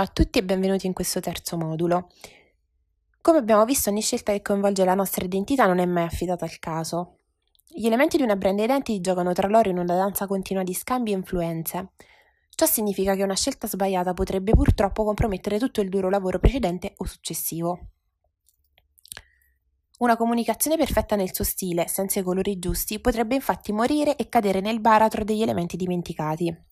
Ciao a tutti e benvenuti in questo terzo modulo. Come abbiamo visto, ogni scelta che coinvolge la nostra identità non è mai affidata al caso. Gli elementi di una brand identity giocano tra loro in una danza continua di scambi e influenze. Ciò significa che una scelta sbagliata potrebbe purtroppo compromettere tutto il duro lavoro precedente o successivo. Una comunicazione perfetta nel suo stile, senza i colori giusti, potrebbe infatti morire e cadere nel baratro degli elementi dimenticati.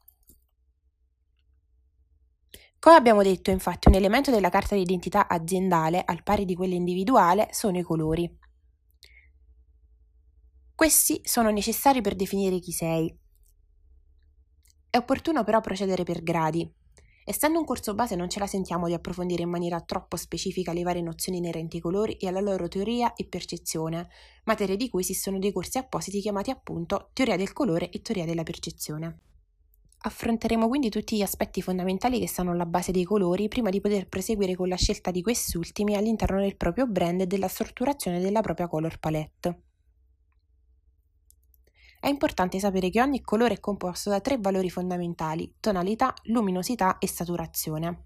Come abbiamo detto, infatti, un elemento della carta d'identità aziendale, al pari di quella individuale, sono i colori. Questi sono necessari per definire chi sei. È opportuno però procedere per gradi. Essendo un corso base non ce la sentiamo di approfondire in maniera troppo specifica le varie nozioni inerenti ai colori e alla loro teoria e percezione, materie di cui esistono dei corsi appositi chiamati appunto teoria del colore e teoria della percezione. Affronteremo quindi tutti gli aspetti fondamentali che stanno alla base dei colori prima di poter proseguire con la scelta di quest'ultimi all'interno del proprio brand e della strutturazione della propria color palette. È importante sapere che ogni colore è composto da tre valori fondamentali, tonalità, luminosità e saturazione.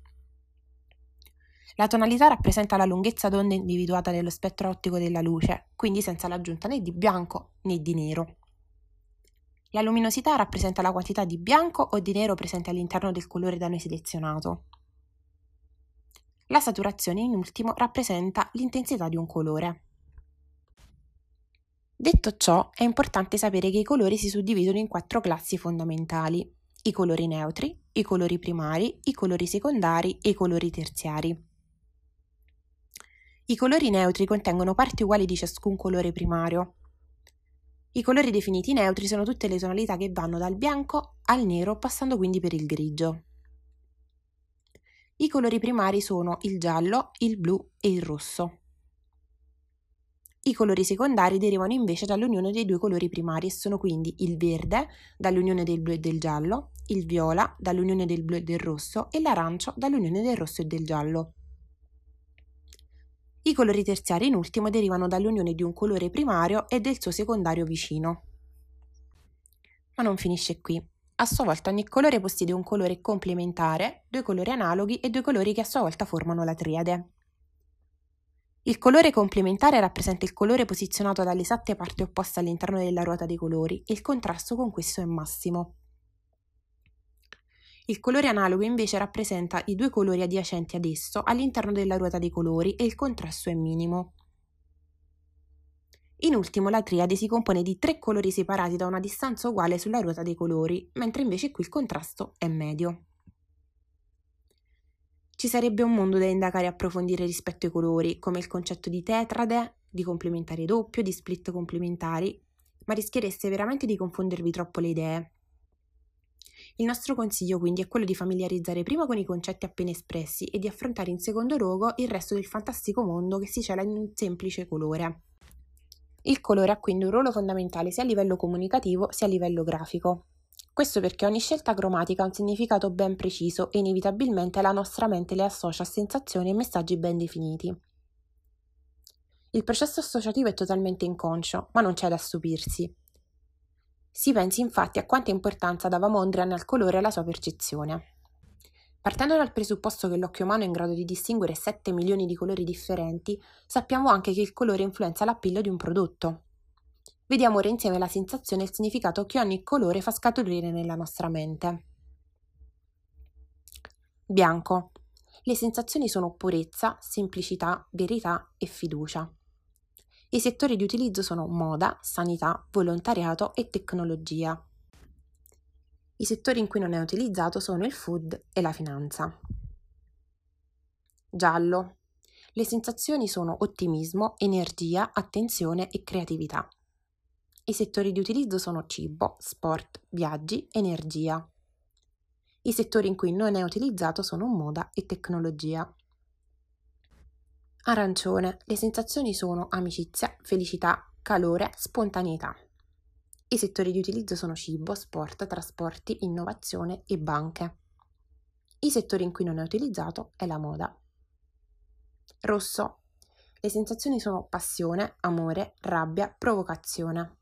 La tonalità rappresenta la lunghezza d'onda individuata nello spettro ottico della luce, quindi senza l'aggiunta né di bianco né di nero. La luminosità rappresenta la quantità di bianco o di nero presente all'interno del colore da noi selezionato. La saturazione, in ultimo, rappresenta l'intensità di un colore. Detto ciò, è importante sapere che i colori si suddividono in quattro classi fondamentali. I colori neutri, i colori primari, i colori secondari e i colori terziari. I colori neutri contengono parti uguali di ciascun colore primario, i colori definiti neutri sono tutte le tonalità che vanno dal bianco al nero, passando quindi per il grigio. I colori primari sono il giallo, il blu e il rosso. I colori secondari derivano invece dall'unione dei due colori primari e sono quindi il verde dall'unione del blu e del giallo, il viola dall'unione del blu e del rosso e l'arancio dall'unione del rosso e del giallo. I colori terziari in ultimo derivano dall'unione di un colore primario e del suo secondario vicino. Ma non finisce qui. A sua volta ogni colore possiede un colore complementare, due colori analoghi e due colori che a sua volta formano la triade. Il colore complementare rappresenta il colore posizionato dall'esatta parte opposta all'interno della ruota dei colori e il contrasto con questo è massimo. Il colore analogo invece rappresenta i due colori adiacenti ad esso all'interno della ruota dei colori e il contrasto è minimo. In ultimo la triade si compone di tre colori separati da una distanza uguale sulla ruota dei colori, mentre invece qui il contrasto è medio. Ci sarebbe un mondo da indagare e approfondire rispetto ai colori, come il concetto di tetrade, di complementari doppio, di split complementari, ma rischiereste veramente di confondervi troppo le idee. Il nostro consiglio quindi è quello di familiarizzare prima con i concetti appena espressi e di affrontare in secondo luogo il resto del fantastico mondo che si cela in un semplice colore. Il colore ha quindi un ruolo fondamentale sia a livello comunicativo sia a livello grafico. Questo perché ogni scelta cromatica ha un significato ben preciso e inevitabilmente la nostra mente le associa a sensazioni e messaggi ben definiti. Il processo associativo è totalmente inconscio, ma non c'è da stupirsi. Si pensi infatti a quanta importanza dava Mondrian al colore e alla sua percezione. Partendo dal presupposto che l'occhio umano è in grado di distinguere 7 milioni di colori differenti, sappiamo anche che il colore influenza l'appillo di un prodotto. Vediamo ora insieme la sensazione e il significato che ogni colore fa scaturire nella nostra mente. Bianco. Le sensazioni sono purezza, semplicità, verità e fiducia. I settori di utilizzo sono moda, sanità, volontariato e tecnologia. I settori in cui non è utilizzato sono il food e la finanza. Giallo. Le sensazioni sono ottimismo, energia, attenzione e creatività. I settori di utilizzo sono cibo, sport, viaggi, energia. I settori in cui non è utilizzato sono moda e tecnologia. Arancione. Le sensazioni sono amicizia, felicità, calore, spontaneità. I settori di utilizzo sono cibo, sport, trasporti, innovazione e banche. I settori in cui non è utilizzato è la moda. Rosso. Le sensazioni sono passione, amore, rabbia, provocazione.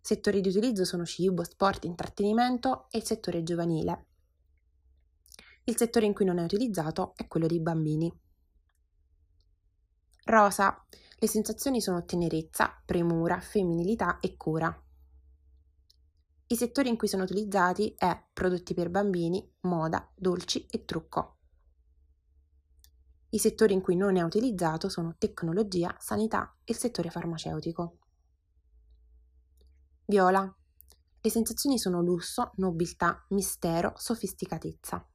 Settori di utilizzo sono cibo, sport, intrattenimento e il settore giovanile. Il settore in cui non è utilizzato è quello dei bambini. Rosa. Le sensazioni sono tenerezza, premura, femminilità e cura. I settori in cui sono utilizzati è prodotti per bambini, moda, dolci e trucco. I settori in cui non è utilizzato sono tecnologia, sanità e il settore farmaceutico. Viola. Le sensazioni sono lusso, nobiltà, mistero, sofisticatezza.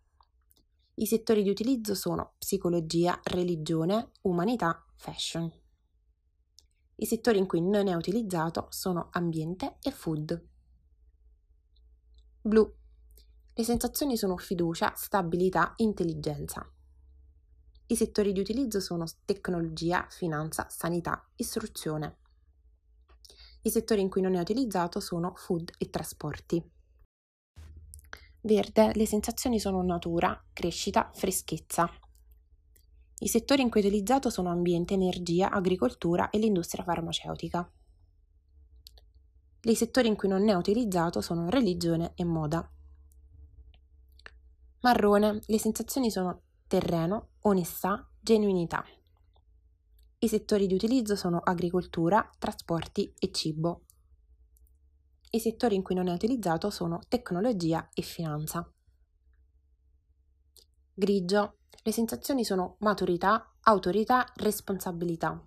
I settori di utilizzo sono psicologia, religione, umanità, fashion. I settori in cui non è utilizzato sono ambiente e food. Blu. Le sensazioni sono fiducia, stabilità, intelligenza. I settori di utilizzo sono tecnologia, finanza, sanità, istruzione. I settori in cui non è utilizzato sono food e trasporti. Verde, le sensazioni sono natura, crescita, freschezza. I settori in cui è utilizzato sono ambiente, energia, agricoltura e l'industria farmaceutica. I settori in cui non è utilizzato sono religione e moda. Marrone, le sensazioni sono terreno, onestà, genuinità. I settori di utilizzo sono agricoltura, trasporti e cibo. I settori in cui non è utilizzato sono tecnologia e finanza. Grigio. Le sensazioni sono maturità, autorità, responsabilità.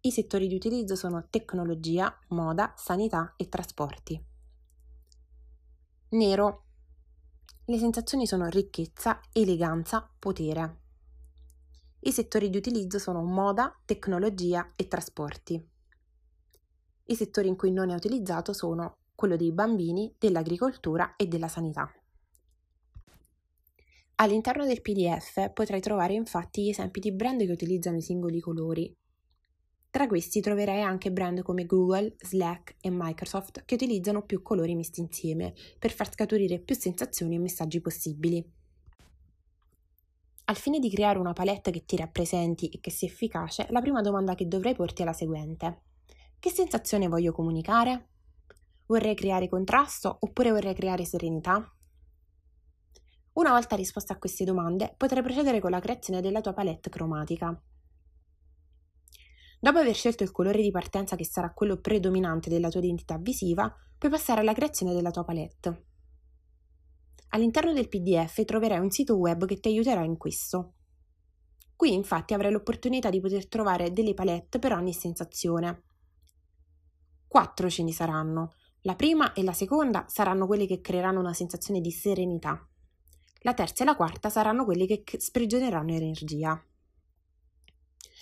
I settori di utilizzo sono tecnologia, moda, sanità e trasporti. Nero. Le sensazioni sono ricchezza, eleganza, potere. I settori di utilizzo sono moda, tecnologia e trasporti. I settori in cui non è utilizzato sono quello dei bambini, dell'agricoltura e della sanità. All'interno del PDF potrai trovare infatti gli esempi di brand che utilizzano i singoli colori. Tra questi troverai anche brand come Google, Slack e Microsoft che utilizzano più colori messi insieme per far scaturire più sensazioni e messaggi possibili. Al fine di creare una palette che ti rappresenti e che sia efficace, la prima domanda che dovrai porti è la seguente. Che sensazione voglio comunicare? Vorrei creare contrasto oppure vorrei creare serenità? Una volta risposta a queste domande, potrai procedere con la creazione della tua palette cromatica. Dopo aver scelto il colore di partenza che sarà quello predominante della tua identità visiva, puoi passare alla creazione della tua palette. All'interno del PDF troverai un sito web che ti aiuterà in questo. Qui infatti avrai l'opportunità di poter trovare delle palette per ogni sensazione. Quattro ce ne saranno. La prima e la seconda saranno quelle che creeranno una sensazione di serenità. La terza e la quarta saranno quelle che sprigioneranno energia.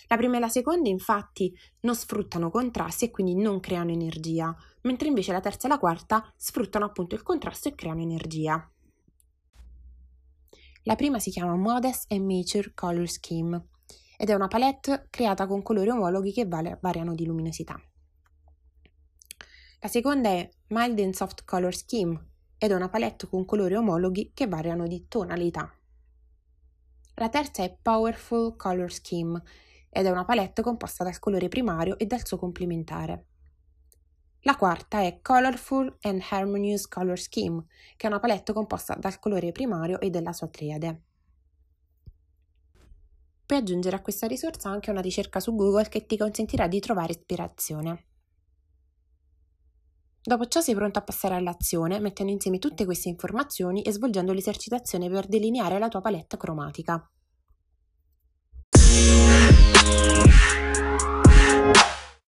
La prima e la seconda infatti non sfruttano contrasti e quindi non creano energia, mentre invece la terza e la quarta sfruttano appunto il contrasto e creano energia. La prima si chiama Modest and Mature Color Scheme ed è una palette creata con colori omologhi che variano di luminosità. La seconda è Mild and Soft Color Scheme ed è una palette con colori omologhi che variano di tonalità. La terza è Powerful Color Scheme ed è una palette composta dal colore primario e dal suo complementare. La quarta è Colorful and Harmonious Color Scheme, che è una palette composta dal colore primario e della sua triade. Puoi aggiungere a questa risorsa anche una ricerca su Google che ti consentirà di trovare ispirazione. Dopo ciò sei pronto a passare all'azione mettendo insieme tutte queste informazioni e svolgendo l'esercitazione per delineare la tua palette cromatica.